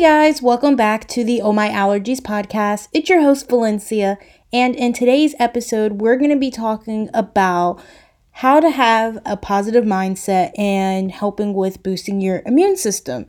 Guys, welcome back to the Oh My Allergies podcast. It's your host, Valencia, and in today's episode, we're going to be talking about how to have a positive mindset and helping with boosting your immune system.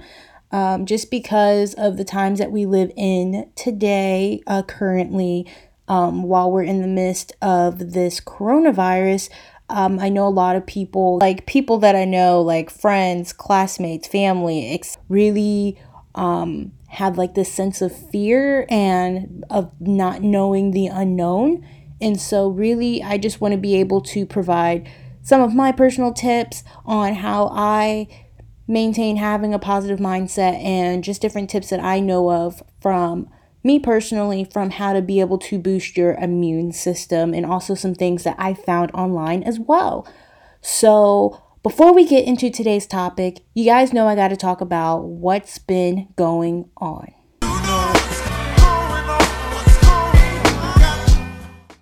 Um, just because of the times that we live in today, uh, currently, um, while we're in the midst of this coronavirus, um, I know a lot of people, like people that I know, like friends, classmates, family, ex- really um, had like this sense of fear and of not knowing the unknown. And so, really, I just want to be able to provide some of my personal tips on how I maintain having a positive mindset and just different tips that I know of from me personally from how to be able to boost your immune system and also some things that I found online as well. So, before we get into today's topic, you guys know I got to talk about what's been going on.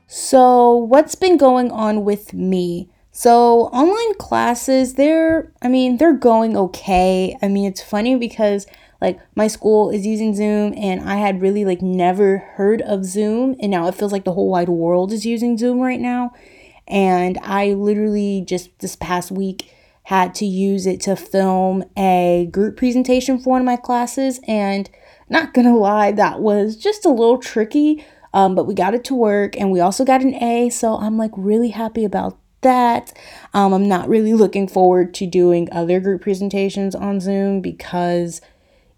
So, what's been going on with me? So, online classes, they're, I mean, they're going okay. I mean, it's funny because like my school is using Zoom and I had really like never heard of Zoom and now it feels like the whole wide world is using Zoom right now. And I literally just this past week had to use it to film a group presentation for one of my classes. And not gonna lie, that was just a little tricky. Um, but we got it to work and we also got an A. So I'm like really happy about that. Um, I'm not really looking forward to doing other group presentations on Zoom because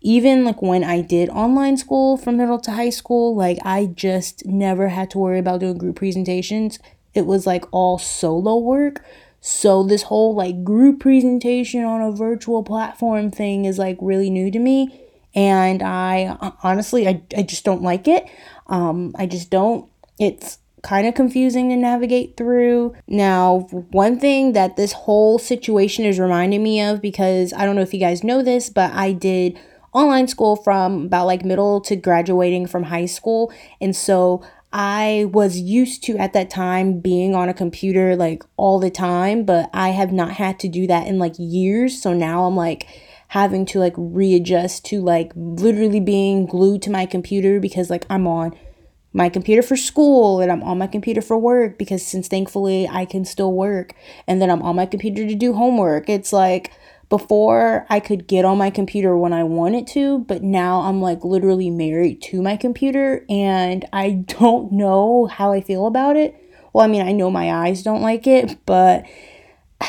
even like when I did online school from middle to high school, like I just never had to worry about doing group presentations. It was like all solo work. So this whole like group presentation on a virtual platform thing is like really new to me and I honestly I, I just don't like it. Um I just don't it's kind of confusing to navigate through. Now, one thing that this whole situation is reminding me of because I don't know if you guys know this, but I did online school from about like middle to graduating from high school. And so I was used to at that time being on a computer like all the time, but I have not had to do that in like years. So now I'm like having to like readjust to like literally being glued to my computer because like I'm on my computer for school and I'm on my computer for work because since thankfully I can still work and then I'm on my computer to do homework. It's like before I could get on my computer when I wanted to, but now I'm like literally married to my computer and I don't know how I feel about it. Well, I mean, I know my eyes don't like it, but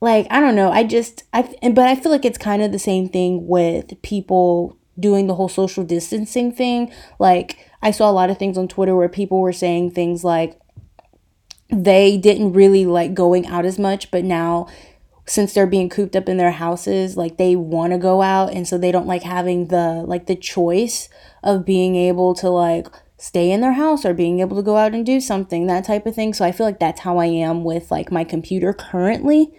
like I don't know. I just I but I feel like it's kind of the same thing with people doing the whole social distancing thing. Like I saw a lot of things on Twitter where people were saying things like they didn't really like going out as much, but now since they're being cooped up in their houses like they want to go out and so they don't like having the like the choice of being able to like stay in their house or being able to go out and do something that type of thing. So i feel like that's how i am with like my computer currently.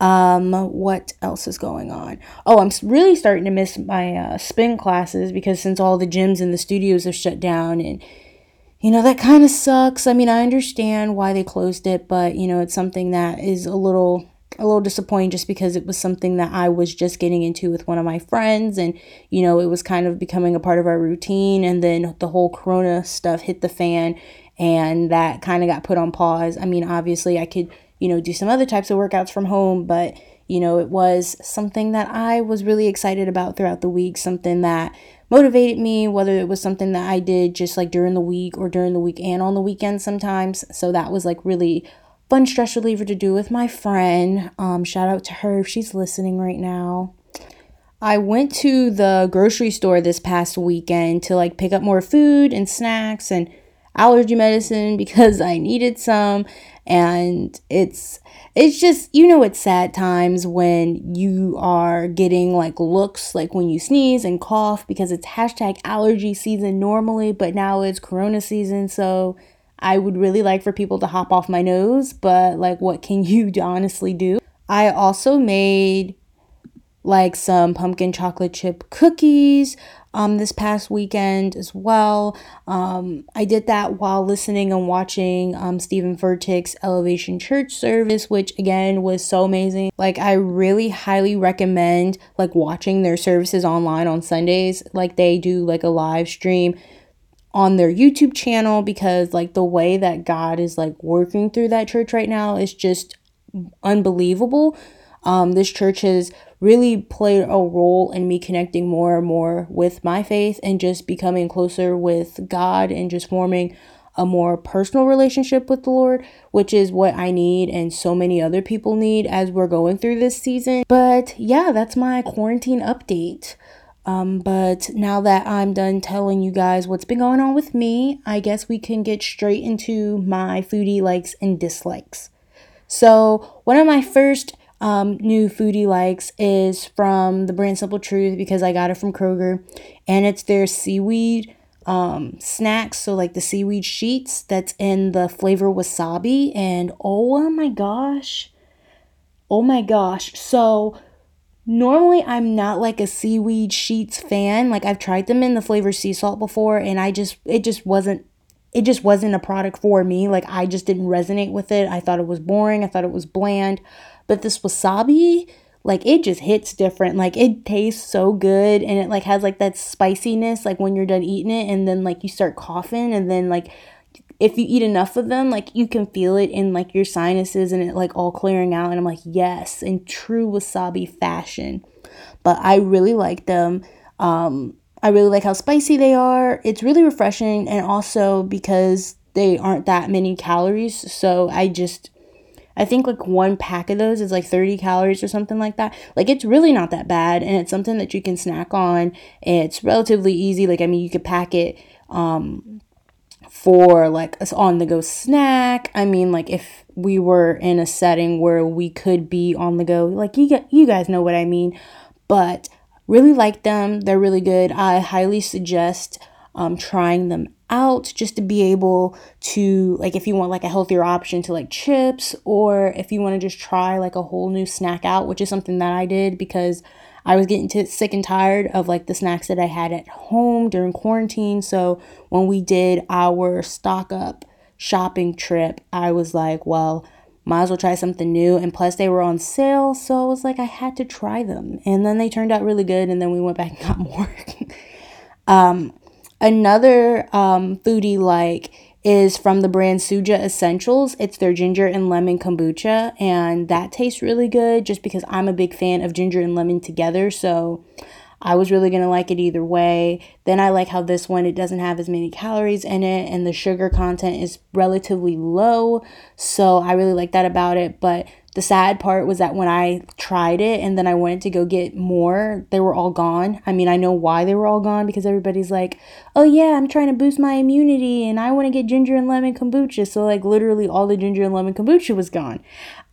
Um what else is going on? Oh i'm really starting to miss my uh, spin classes because since all the gyms and the studios have shut down and you know that kind of sucks. I mean i understand why they closed it but you know it's something that is a little a little disappointing just because it was something that I was just getting into with one of my friends and you know it was kind of becoming a part of our routine and then the whole corona stuff hit the fan and that kind of got put on pause. I mean obviously I could, you know, do some other types of workouts from home, but you know, it was something that I was really excited about throughout the week, something that motivated me, whether it was something that I did just like during the week or during the week and on the weekend sometimes. So that was like really fun stress reliever to do with my friend. Um, shout out to her if she's listening right now. I went to the grocery store this past weekend to like pick up more food and snacks and allergy medicine because I needed some and it's it's just you know it's sad times when you are getting like looks like when you sneeze and cough because it's hashtag allergy season normally but now it's corona season so I would really like for people to hop off my nose, but like, what can you honestly do? I also made like some pumpkin chocolate chip cookies. um, this past weekend as well. Um, I did that while listening and watching um, Stephen Furtick's Elevation Church service, which again was so amazing. Like I really highly recommend like watching their services online on Sundays. Like they do like a live stream on their YouTube channel because like the way that God is like working through that church right now is just unbelievable. Um, this church has really played a role in me connecting more and more with my faith and just becoming closer with God and just forming a more personal relationship with the Lord, which is what I need and so many other people need as we're going through this season. But yeah, that's my quarantine update. Um, but now that I'm done telling you guys what's been going on with me, I guess we can get straight into my foodie likes and dislikes. So, one of my first um, new foodie likes is from the brand Simple Truth because I got it from Kroger, and it's their seaweed um, snacks. So, like the seaweed sheets that's in the flavor wasabi, and oh my gosh, oh my gosh. So, Normally, I'm not like a seaweed sheets fan. Like I've tried them in the flavor sea salt before, and I just it just wasn't it just wasn't a product for me. Like I just didn't resonate with it. I thought it was boring. I thought it was bland. But this wasabi, like it just hits different. Like it tastes so good, and it like has like that spiciness. Like when you're done eating it, and then like you start coughing, and then like if you eat enough of them, like you can feel it in like your sinuses and it like all clearing out. And I'm like, yes, in true wasabi fashion. But I really like them. Um, I really like how spicy they are. It's really refreshing, and also because they aren't that many calories. So I just, I think like one pack of those is like 30 calories or something like that. Like it's really not that bad, and it's something that you can snack on. It's relatively easy. Like, I mean, you could pack it. Um, for like a on the go snack. I mean, like if we were in a setting where we could be on the go, like you get you guys know what I mean. But really like them. They're really good. I highly suggest um, trying them out just to be able to like if you want like a healthier option to like chips or if you want to just try like a whole new snack out, which is something that I did because I was getting to, sick and tired of like the snacks that I had at home during quarantine. So when we did our stock up shopping trip, I was like, well, might as well try something new. And plus, they were on sale. So I was like, I had to try them. And then they turned out really good. And then we went back and got more. um, another um, foodie like is from the brand Suja Essentials. It's their ginger and lemon kombucha, and that tastes really good just because I'm a big fan of ginger and lemon together. So I was really gonna like it either way. Then I like how this one it doesn't have as many calories in it and the sugar content is relatively low. So I really like that about it. But the sad part was that when I tried it and then I wanted to go get more, they were all gone. I mean, I know why they were all gone because everybody's like, oh yeah, I'm trying to boost my immunity and I want to get ginger and lemon kombucha. So, like, literally all the ginger and lemon kombucha was gone.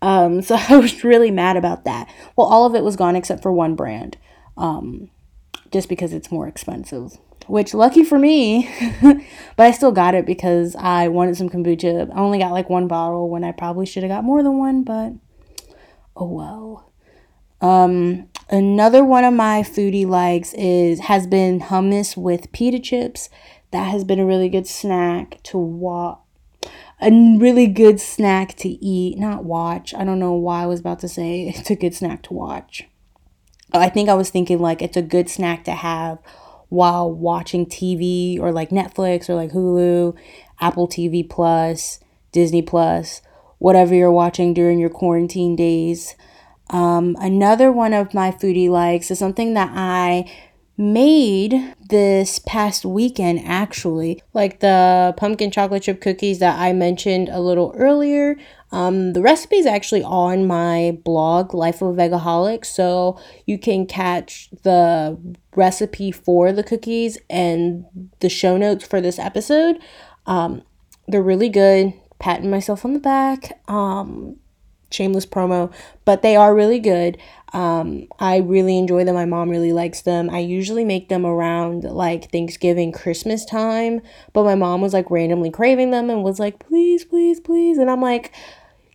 Um, so I was really mad about that. Well, all of it was gone except for one brand, um, just because it's more expensive. Which, lucky for me, but I still got it because I wanted some kombucha. I only got like one bottle when I probably should have got more than one, but oh well. Um, another one of my foodie likes is has been hummus with pita chips. That has been a really good snack to watch. A really good snack to eat, not watch. I don't know why I was about to say it's a good snack to watch. I think I was thinking like it's a good snack to have while watching TV or like Netflix or like Hulu, Apple TV Plus, Disney Plus whatever you're watching during your quarantine days. Um, another one of my foodie likes is something that I made this past weekend actually like the pumpkin chocolate chip cookies that i mentioned a little earlier. Um, the recipe is actually on my blog life of a vegaholic so you can catch the recipe for the cookies and the show notes for this episode. Um, they're really good patting myself on the back. Um, shameless promo, but they are really good. Um, I really enjoy them. My mom really likes them. I usually make them around like Thanksgiving, Christmas time, but my mom was like randomly craving them and was like, please, please, please. And I'm like,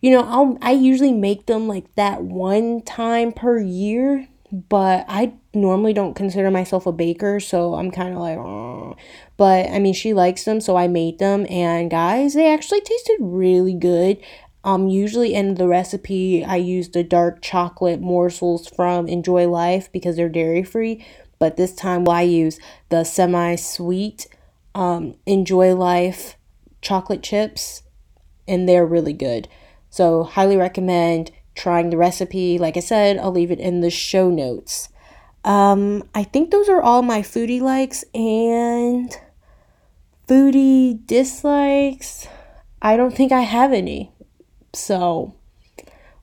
you know, I'll I usually make them like that one time per year, but I normally don't consider myself a baker, so I'm kind of like. But I mean, she likes them, so I made them, and guys, they actually tasted really good. Um, usually in the recipe, I use the dark chocolate morsels from Enjoy Life because they're dairy free, but this time I use the semi sweet um, Enjoy Life chocolate chips, and they're really good. So, highly recommend trying the recipe. Like I said, I'll leave it in the show notes. Um, I think those are all my foodie likes and foodie dislikes. I don't think I have any. So,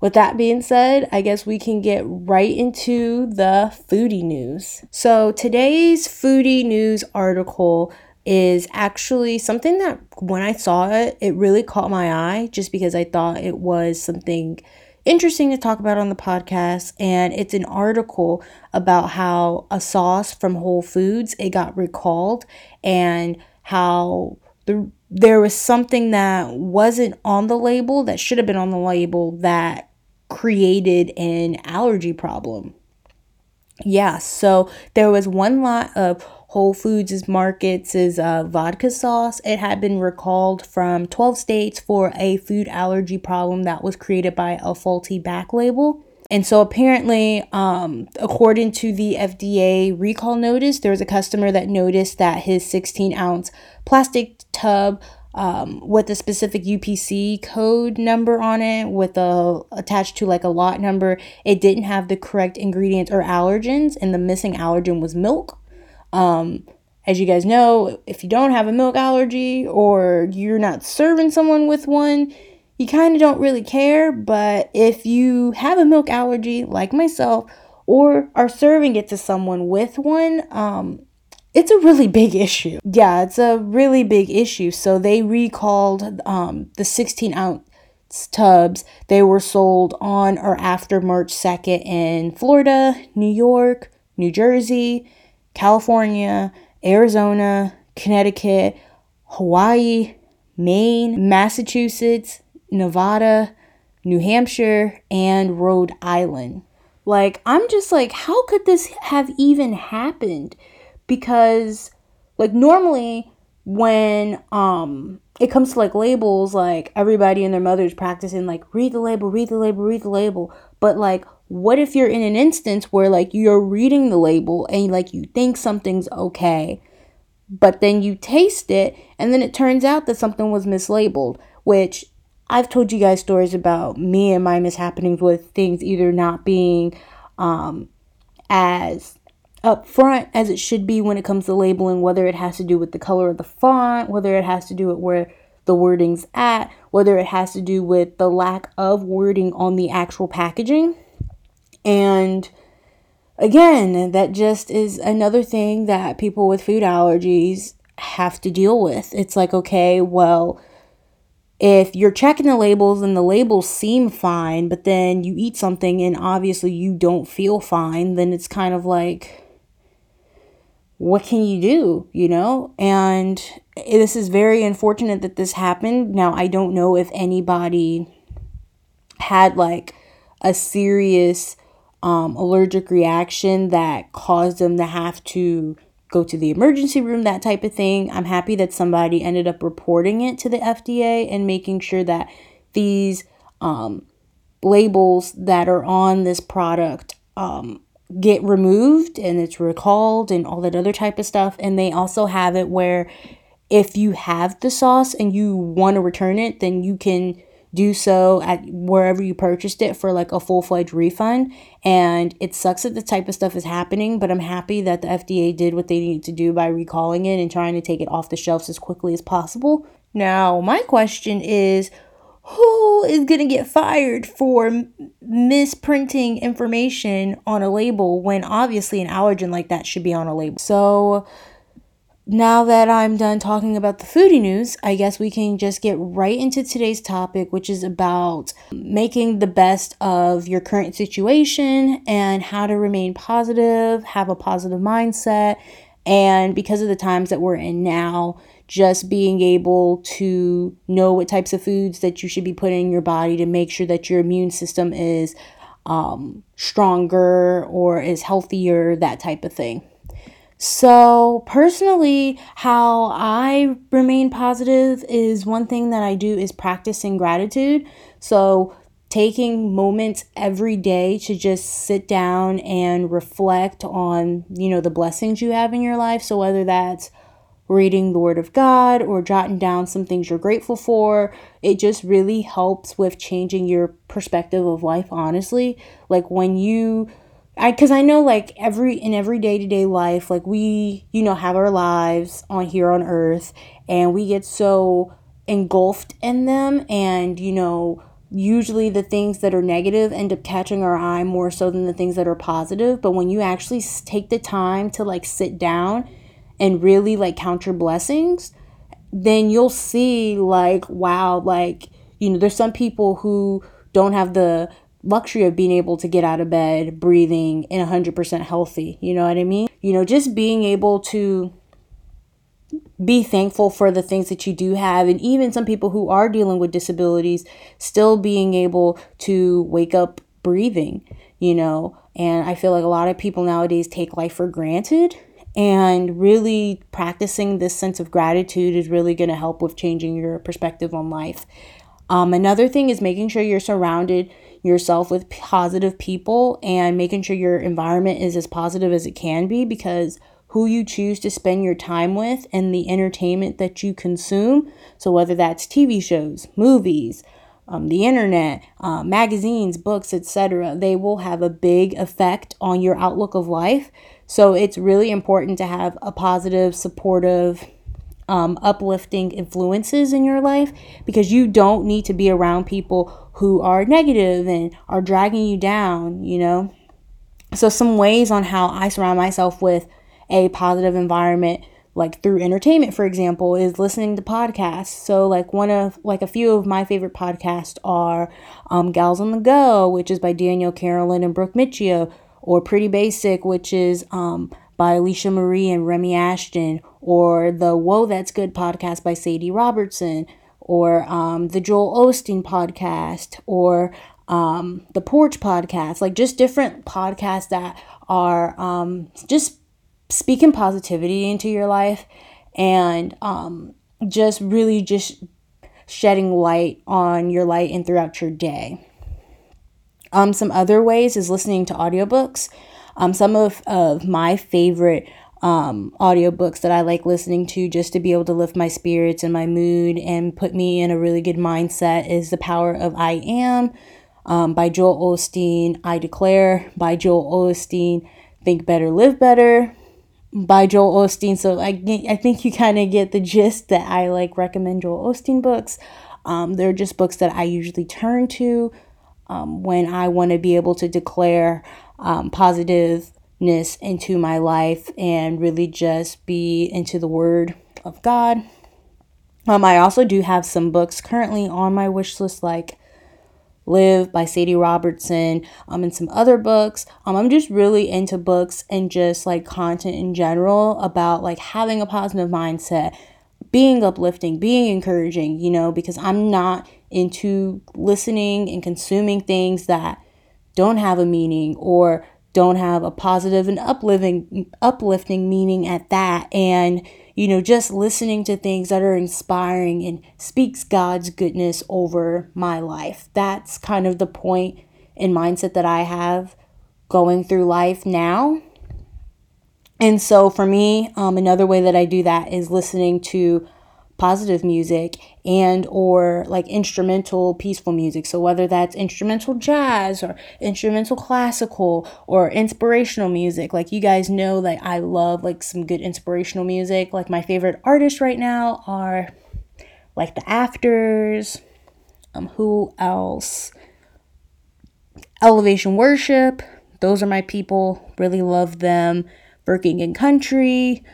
with that being said, I guess we can get right into the foodie news. So, today's foodie news article is actually something that when I saw it, it really caught my eye just because I thought it was something interesting to talk about on the podcast and it's an article about how a sauce from Whole Foods it got recalled and how the there was something that wasn't on the label that should have been on the label that created an allergy problem. Yeah, so there was one lot of Whole Foods Markets' uh, vodka sauce. It had been recalled from 12 states for a food allergy problem that was created by a faulty back label. And so apparently, um, according to the FDA recall notice, there was a customer that noticed that his 16 ounce plastic tub um, with a specific UPC code number on it, with a attached to like a lot number, it didn't have the correct ingredients or allergens, and the missing allergen was milk. Um, as you guys know, if you don't have a milk allergy or you're not serving someone with one, you kind of don't really care. But if you have a milk allergy, like myself, or are serving it to someone with one, um, it's a really big issue. Yeah, it's a really big issue. So they recalled um, the 16 ounce tubs. They were sold on or after March 2nd in Florida, New York, New Jersey, California, Arizona, Connecticut, Hawaii, Maine, Massachusetts, Nevada, New Hampshire, and Rhode Island. Like, I'm just like, how could this have even happened? Because, like, normally when um it comes to like labels, like everybody and their mother's practicing like read the label, read the label, read the label. But like what if you're in an instance where like you're reading the label and like you think something's okay, but then you taste it and then it turns out that something was mislabeled, which I've told you guys stories about me and my mishappenings with things either not being um, as upfront as it should be when it comes to labeling, whether it has to do with the color of the font, whether it has to do with where the wording's at, whether it has to do with the lack of wording on the actual packaging. And again, that just is another thing that people with food allergies have to deal with. It's like, okay, well, if you're checking the labels and the labels seem fine, but then you eat something and obviously you don't feel fine, then it's kind of like, what can you do, you know? And this is very unfortunate that this happened. Now, I don't know if anybody had like a serious um, allergic reaction that caused them to have to go to the emergency room, that type of thing. I'm happy that somebody ended up reporting it to the FDA and making sure that these um, labels that are on this product um, get removed and it's recalled and all that other type of stuff. And they also have it where if you have the sauce and you want to return it, then you can do so at wherever you purchased it for like a full-fledged refund. And it sucks that the type of stuff is happening but i'm happy that the fda did what they needed to do by recalling it and trying to take it off the shelves as quickly as possible. Now my question is who is going to get fired for misprinting information on a label when obviously an allergen like that should be on a label? So now that I'm done talking about the foodie news, I guess we can just get right into today's topic, which is about making the best of your current situation and how to remain positive, have a positive mindset, and because of the times that we're in now, just being able to know what types of foods that you should be putting in your body to make sure that your immune system is um, stronger or is healthier, that type of thing. So, personally, how I remain positive is one thing that I do is practicing gratitude. So, taking moments every day to just sit down and reflect on, you know, the blessings you have in your life. So, whether that's reading the Word of God or jotting down some things you're grateful for. It just really helps with changing your perspective of life, honestly. Like when you I cuz I know like every in every day-to-day life, like we, you know, have our lives on here on earth and we get so engulfed in them and, you know, usually the things that are negative end up catching our eye more so than the things that are positive, but when you actually take the time to like sit down and really like count your blessings, then you'll see like, wow, like, you know, there's some people who don't have the luxury of being able to get out of bed, breathing, and 100% healthy. You know what I mean? You know, just being able to be thankful for the things that you do have and even some people who are dealing with disabilities still being able to wake up breathing you know and i feel like a lot of people nowadays take life for granted and really practicing this sense of gratitude is really going to help with changing your perspective on life. Um, another thing is making sure you're surrounded yourself with positive people and making sure your environment is as positive as it can be because who you choose to spend your time with and the entertainment that you consume. So, whether that's TV shows, movies, um, the internet, uh, magazines, books, etc., they will have a big effect on your outlook of life. So it's really important to have a positive, supportive, um, uplifting influences in your life because you don't need to be around people who are negative and are dragging you down, you know? So, some ways on how I surround myself with a positive environment like through entertainment for example is listening to podcasts so like one of like a few of my favorite podcasts are um, gals on the go which is by Danielle Carolyn and Brooke Miccio or Pretty Basic, which is um, by Alisha Marie and Remi Ashten, or the Whoa That's Good podcast by Sadie Robertson, or um, the Joel Osteen podcast, or um, the Porch podcast, like just different podcasts that are um, just speaking positivity into your life and um, just really just shedding light on your light and throughout your day. Um, some other ways is listening to audiobooks. Um, some of, of my favorite um, audiobooks that I like listening to just to be able to lift my spirits and my mood and put me in a really good mindset is The Power of I Am um, by Joel Osteen, I Declare by Joel Osteen, Think Better, Live Better by Joel Osteen. So I, I think you kind of get the gist that I like recommend Joel Osteen books. Um, they're just books that I usually turn to um, when I want to be able to declare um, positiveness into my life and really just be into the Word of God. Um, I also do have some books currently on my wish list, like Live by Sadie Robertson, um, and some other books. Um, I'm just really into books and just like content in general about like having a positive mindset, being uplifting, being encouraging, you know, because I'm not into listening and consuming things that don't have a meaning or don't have a positive and uplifting uplifting meaning at that. And you know just listening to things that are inspiring and speaks God's goodness over my life. That's kind of the point and mindset that I have going through life now. And so for me um, another way that I do that is listening to positive music and or like instrumental peaceful music. So whether that's instrumental jazz or instrumental classical or inspirational music like you guys know that i love like some good inspirational music. Like my favorite artists right now are like the afters um who else? Elevation worship. Those are my people. Really love them. Working in country.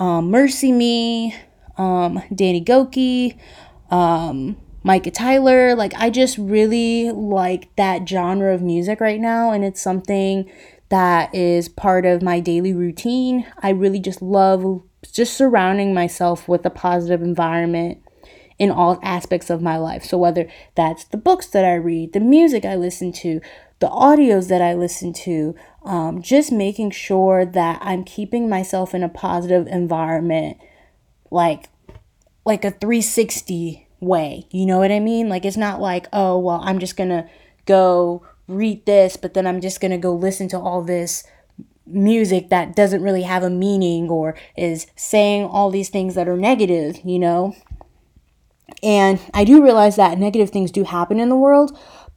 Um, MercyMe um, Danny Gokey, um, Micah Tyler. Like, I just really like that genre of music right now, and it's something that is part of my daily routine. I really just love just surrounding myself with a positive environment in all aspects of my life. So, whether that's the books that I read, the music I listen to, the audios that I listen to, um, just making sure that I'm keeping myself in a positive environment, like like a 360 way. You know what I mean? Like it's not like, oh, well, I'm just going to go read this, but then I'm just going to go listen to all this music that doesn't really have a meaning or is saying all these things that are negative, you know? And I do realize that negative things do happen in the world,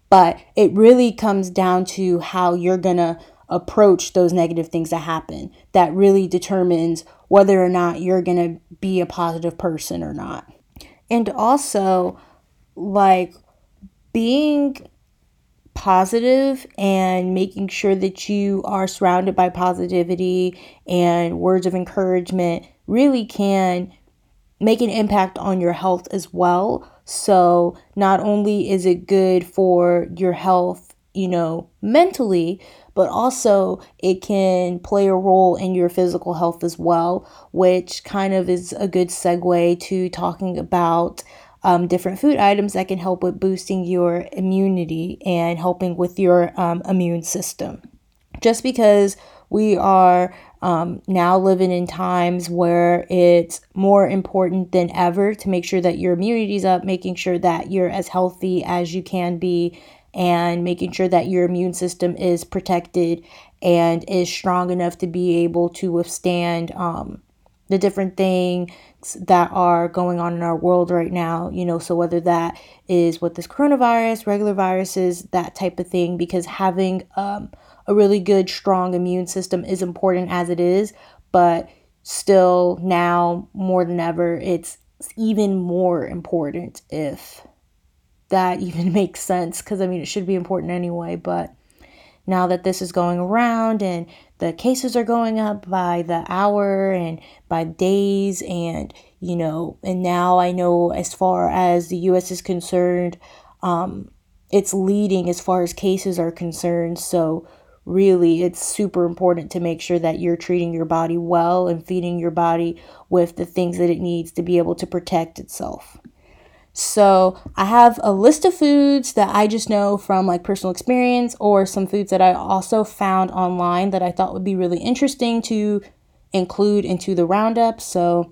but it really comes down to how you're going to approach those negative things that happen. That really determines whether or not you're going to be a positive person or not. And also, like, being positive and making sure that you are surrounded by positivity and words of encouragement really can make an impact on your health as well. So, not only is it good for your health, you know, mentally, but also it can play a role in your physical health as well, which kind of is a good segue to talking about um, different food items that can help with boosting your immunity and helping with your um, immune system. Just because we are um, now living in times where it's more important than ever to make sure that your immunity's up, making sure that you're as healthy as you can be, and making sure that your immune system is protected and is strong enough to be able to withstand um, the different things that are going on in our world right now, you know, so whether that is with this coronavirus, regular viruses, that type of thing, because having um, a really good, strong immune system is important as it is, but still now more than ever, it's even more important if that even makes sense, because I mean, it should be important anyway, but now that this is going around and the cases are going up by the hour and by days and you know and now i know as far as the us is concerned um, it's leading as far as cases are concerned. So really it's super important to make sure that you're treating your body well and feeding your body with the things that it needs to be able to protect itself so I have a list of foods that I just know from like personal experience or some foods that I also found online that I thought would be really interesting to include into the roundup. So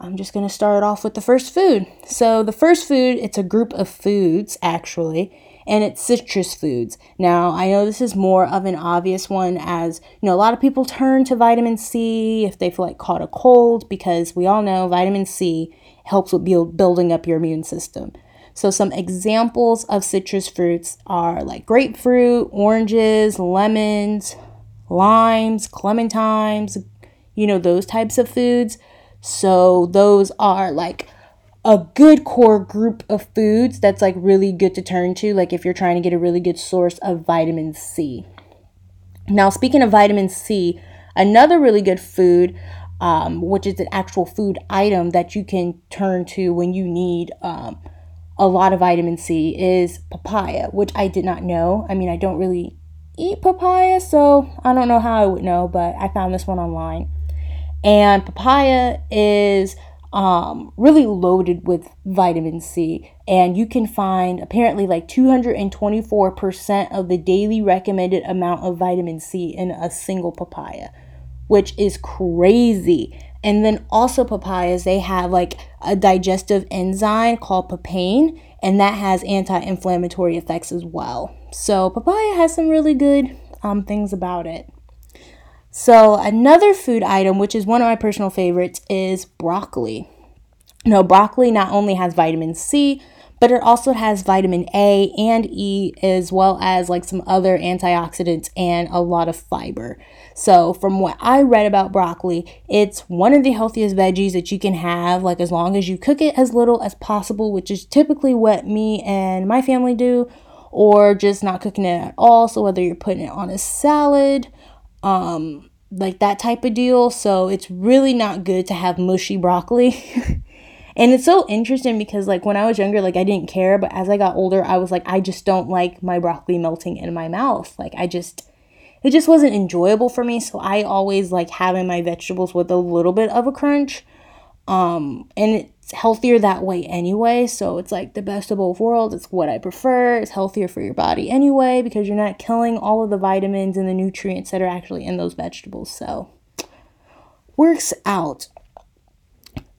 I'm just going to start off with the first food. So the first food, it's a group of foods actually, and it's citrus foods. Now, I know this is more of an obvious one as, you know, a lot of people turn to vitamin C if they feel like caught a cold because we all know vitamin C helps with build, building up your immune system. So, some examples of citrus fruits are like grapefruit, oranges, lemons, limes, clementines, you know, those types of foods. So, those are like a good core group of foods that's like really good to turn to, like if you're trying to get a really good source of vitamin C. Now, speaking of vitamin C, another really good food um, which is an actual food item that you can turn to when you need um, a lot of vitamin C, is papaya, which I did not know. I mean, I don't really eat papaya, so I don't know how I would know, but I found this one online. And papaya is um, really loaded with vitamin C, and you can find apparently like 224% of the daily recommended amount of vitamin C in a single papaya which is crazy. And then also papayas, they have like a digestive enzyme called papain, and that has anti-inflammatory effects as well. So papaya has some really good um, things about it. So another food item, which is one of my personal favorites, is broccoli. Now, broccoli not only has vitamin C, but it also has vitamin A and E, as well as like some other antioxidants and a lot of fiber. So, from what I read about broccoli, it's one of the healthiest veggies that you can have, like as long as you cook it as little as possible, which is typically what me and my family do, or just not cooking it at all. So, whether you're putting it on a salad, um, like that type of deal. So, it's really not good to have mushy broccoli. And it's so interesting because like when I was younger, like I didn't care, but as I got older, I was like, I just don't like my broccoli melting in my mouth. Like I just it just wasn't enjoyable for me. So I always like having my vegetables with a little bit of a crunch. Um, and it's healthier that way anyway. So it's like the best of both worlds. It's what I prefer. It's healthier for your body anyway because you're not killing all of the vitamins and the nutrients that are actually in those vegetables. So works out.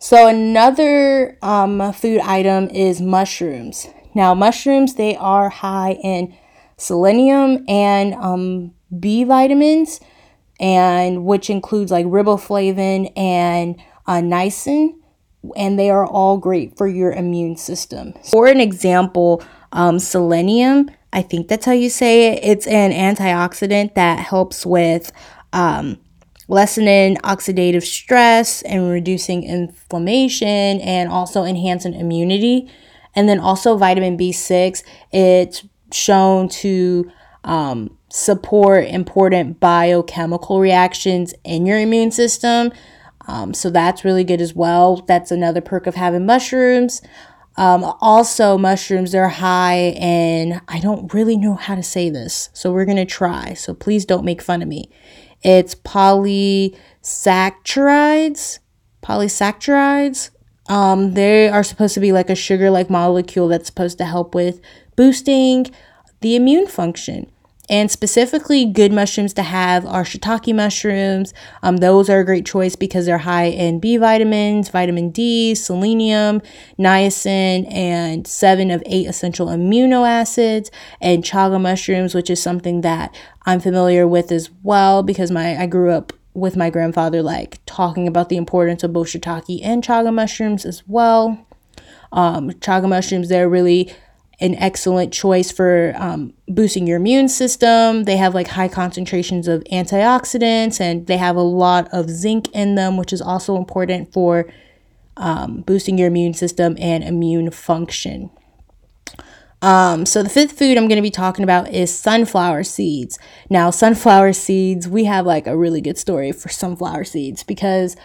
So another um, food item is mushrooms. Now mushrooms they are high in selenium and um, B vitamins, and which includes like riboflavin and uh, niacin, and they are all great for your immune system. For an example, um, selenium, I think that's how you say it. It's an antioxidant that helps with um, lessening oxidative stress and reducing inflammation and also enhancing immunity. And then also vitamin B6, it's shown to um, support important biochemical reactions in your immune system. Um, so that's really good as well. That's another perk of having mushrooms. Um, also, mushrooms are high in, I don't really know how to say this, so we're to try. So please don't make fun of me. It's polysaccharides. Polysaccharides. Um, they are supposed to be like a sugar like molecule that's supposed to help with boosting the immune function. And specifically, good mushrooms to have are shiitake mushrooms. Um, those are a great choice because they're high in B vitamins, vitamin D, selenium, niacin, and seven of eight essential amino acids. And chaga mushrooms, which is something that I'm familiar with as well because my I grew up with my grandfather like talking about the importance of both shiitake and chaga mushrooms as well. Um, chaga mushrooms, they're really an excellent choice for um, boosting your immune system. They have like high concentrations of antioxidants and they have a lot of zinc in them, which is also important for um, boosting your immune system and immune function. Um, so the fifth food I'm going to be talking about is sunflower seeds. Now, sunflower seeds, we have like a really good story for sunflower seeds because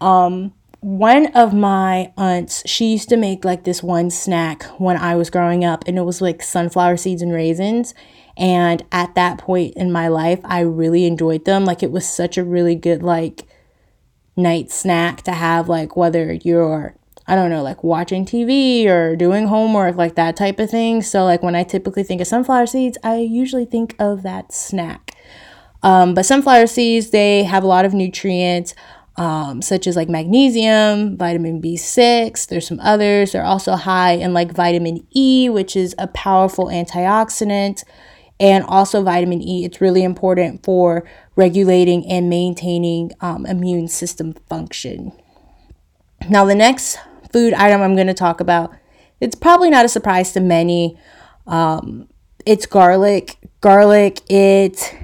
um, one of my aunts, she used to make like this one snack when I was growing up, and it was like sunflower seeds and raisins. And at that point in my life, I really enjoyed them. Like it was such a really good like night snack to have, like whether you're I don't know, like watching TV or doing homework, like that type of thing. So, like, when I typically think of sunflower seeds, I usually think of that snack. Um, but sunflower seeds, they have a lot of nutrients um, such as like magnesium, vitamin B6. There's some others. They're also high in like vitamin E, which is a powerful antioxidant, and also vitamin E. It's really important for regulating and maintaining um, immune system function. Now, the next food item I'm going to talk about, it's probably not a surprise to many. Um, it's garlic. Garlic, it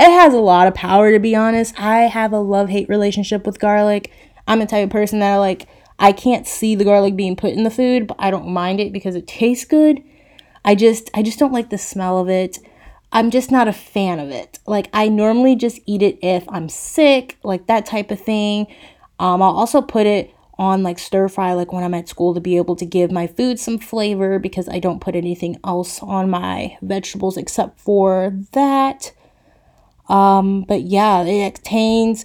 it has a lot of power to be honest. I have a love hate relationship with garlic. I'm the type of person that I like I can't see the garlic being put in the food, but I don't mind it because it tastes good. I just I just don't like the smell of it. I'm just not a fan of it. Like I normally just eat it if I'm sick, like that type of thing. Um, I'll also put it on like stir fry like when I'm at school to be able to give my food some flavor because I don't put anything else on my vegetables except for that. Um, but yeah, it contains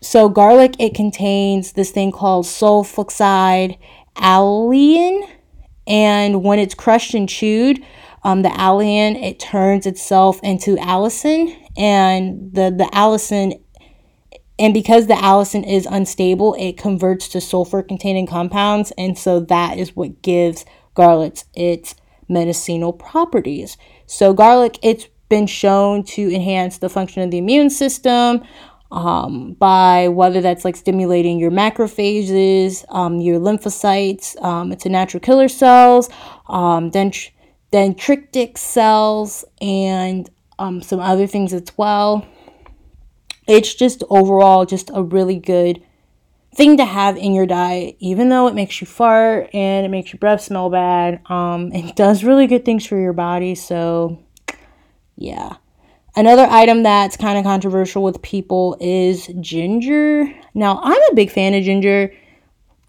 so garlic. It contains this thing called sulfoxide alliin, and when it's crushed and chewed, um, the alliin it turns itself into allicin, and the the allicin and because the allicin is unstable, it converts to sulfur containing compounds, and so that is what gives garlic its medicinal properties. So garlic, it's been shown to enhance the function of the immune system um, by whether that's like stimulating your macrophages, um, your lymphocytes, um, it's a natural killer cells, um, dent- dendritic cells, and um, some other things as well. It's just overall just a really good thing to have in your diet, even though it makes you fart and it makes your breath smell bad. Um, it does really good things for your body. So yeah. Another item that's kind of controversial with people is ginger. Now, I'm a big fan of ginger.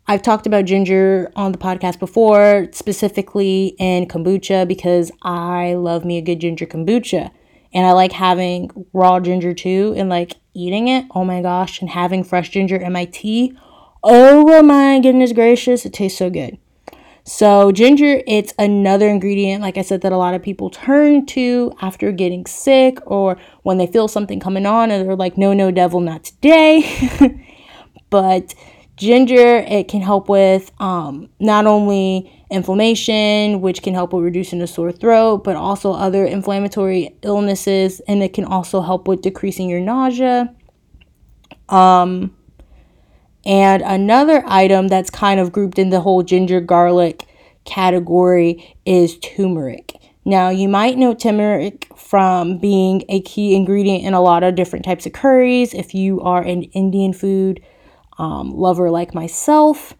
I've talked about ginger on the podcast before, specifically in kombucha, because I love me a good ginger kombucha. And I like having raw ginger too and like eating it. Oh my gosh. And having fresh ginger in my tea. oh my goodness gracious, it tastes so good. So, ginger, it's another ingredient, like I said, that a lot of people turn to after getting sick or when they feel something coming on and they're like, no, no, devil, not today. but ginger, it can help with um, not only inflammation, which can help with reducing a sore throat, but also other inflammatory illnesses. And it can also help with decreasing your nausea. Um, and another item that's kind of grouped in the whole ginger garlic category is turmeric. Now, you might know turmeric from being a key ingredient in a lot of different types of curries if you are an Indian food um, lover like myself.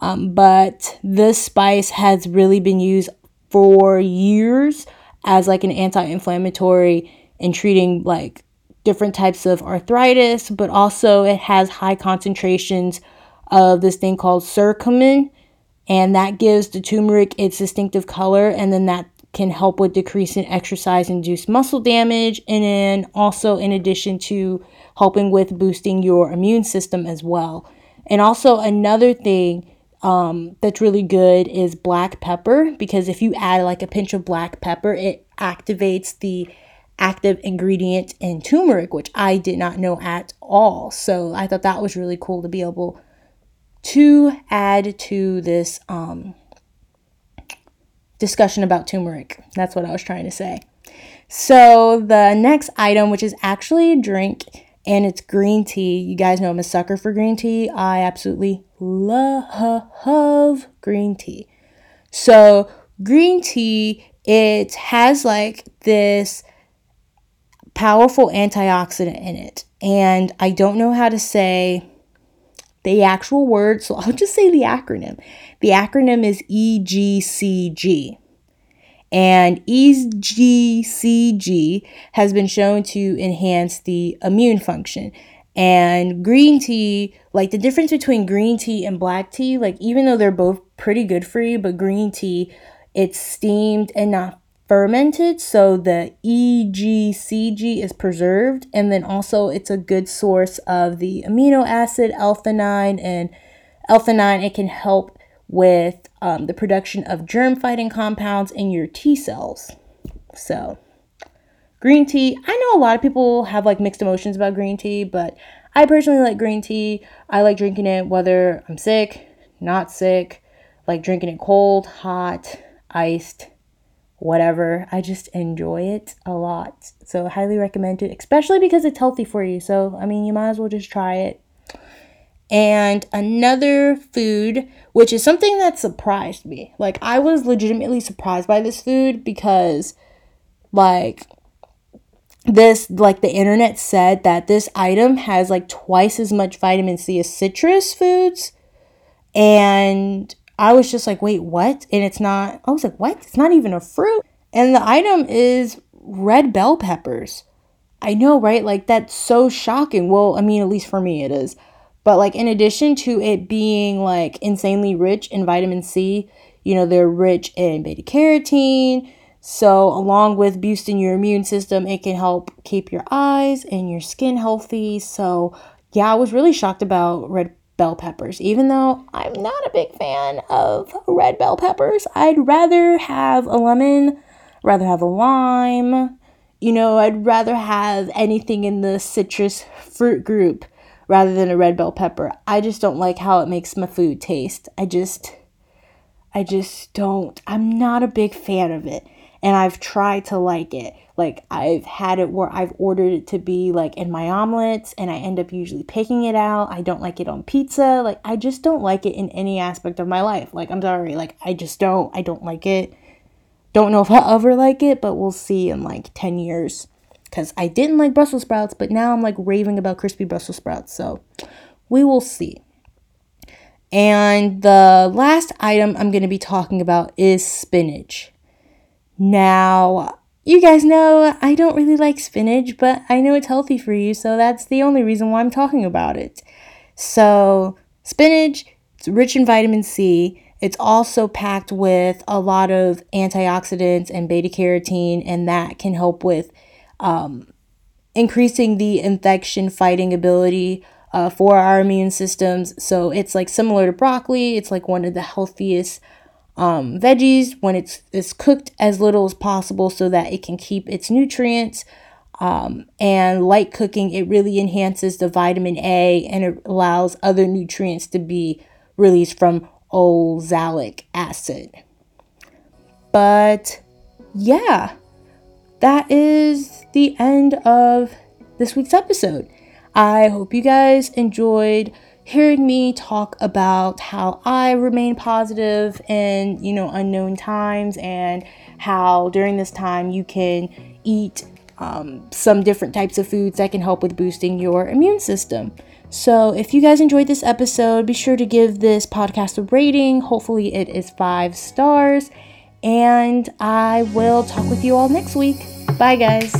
Um, but this spice has really been used for years as like an anti-inflammatory in treating like different types of arthritis, but also it has high concentrations of this thing called curcumin, and that gives the turmeric its distinctive color, and then that can help with decreasing exercise induced muscle damage, and then also in addition to helping with boosting your immune system as well. And also, another thing um, that's really good is black pepper because if you add like a pinch of black pepper, it activates the active ingredient in turmeric, which I did not know at all. So I thought that was really cool to be able to add to this um, discussion about turmeric. That's what I was trying to say. So the next item, which is actually a drink, and it's green tea. You guys know I'm a sucker for green tea. I absolutely love green tea. So green tea, it has like this powerful antioxidant in it. And I don't know how to say the actual word, so I'll just say the acronym. The acronym is EGCG. And EGCG has been shown to enhance the immune function. And green tea, like the difference between green tea and black tea, like even though they're both pretty good for you, but green tea, it's steamed and not fermented so the EGCG is preserved and then also it's a good source of the amino acid L-theanine and L-theanine it can help with um, the production of germ fighting compounds in your T cells. So green tea, I know a lot of people have like mixed emotions about green tea, but I personally like green tea. I like drinking it whether I'm sick, not sick, like drinking it cold, hot, iced, whatever. I just enjoy it a lot. So highly recommend it, especially because it's healthy for you. So, I mean, you might as well just try it. And another food, which is something that surprised me. Like, I was legitimately surprised by this food because, like, this, like, the internet said that this item has like twice as much vitamin C as citrus foods. And I was just like, wait, what? And it's not, I was like, what? It's not even a fruit. And the item is red bell peppers. I know, right? Like, that's so shocking. Well, I mean, at least for me, it is. But, like, in addition to it being, like, insanely rich in vitamin C, you know, they're rich in beta carotene. So, along with boosting your immune system, it can help keep your eyes and your skin healthy. So, yeah, I was really shocked about red bell peppers. Even though I'm not a big fan of red bell peppers, I'd rather have a lemon, rather have a lime. You know, I'd rather have anything in the citrus fruit group rather than a red bell pepper. I just don't like how it makes my food taste. I just I just don't. I'm not a big fan of it. And I've tried to like it. Like I've had it where I've ordered it to be like in my omelets and I end up usually picking it out. I don't like it on pizza. Like I just don't like it in any aspect of my life. Like I'm sorry, like I just don't. I don't like it. Don't know if I'll ever like it, but we'll see in like 10 years. Cuz I didn't like Brussels sprouts, but now I'm like raving about crispy Brussels sprouts. So we will see. And the last item I'm going to be talking about is spinach. Now, you guys know I don't really like spinach, but I know it's healthy for you, so that's the only reason why I'm talking about it. So, spinach, it's rich in vitamin C. It's also packed with a lot of antioxidants and beta carotene, and that can help with um, increasing the infection fighting ability uh, for our immune systems. So it's like similar to broccoli. It's like one of the healthiest um, veggies when it's, it's cooked as little as possible so that it can keep its nutrients. Um, and light cooking, it really enhances the vitamin A and it allows other nutrients to be released from oxalic acid. But yeah, that is the end of this week's episode. I hope you guys enjoyed hearing me talk about how I remain positive in, you know, unknown times and how during this time you can eat um, some different types of foods that can help with boosting your immune system. So, if you guys enjoyed this episode, be sure to give this podcast a rating. Hopefully, it is five stars. And I will talk with you all next week. Bye, guys.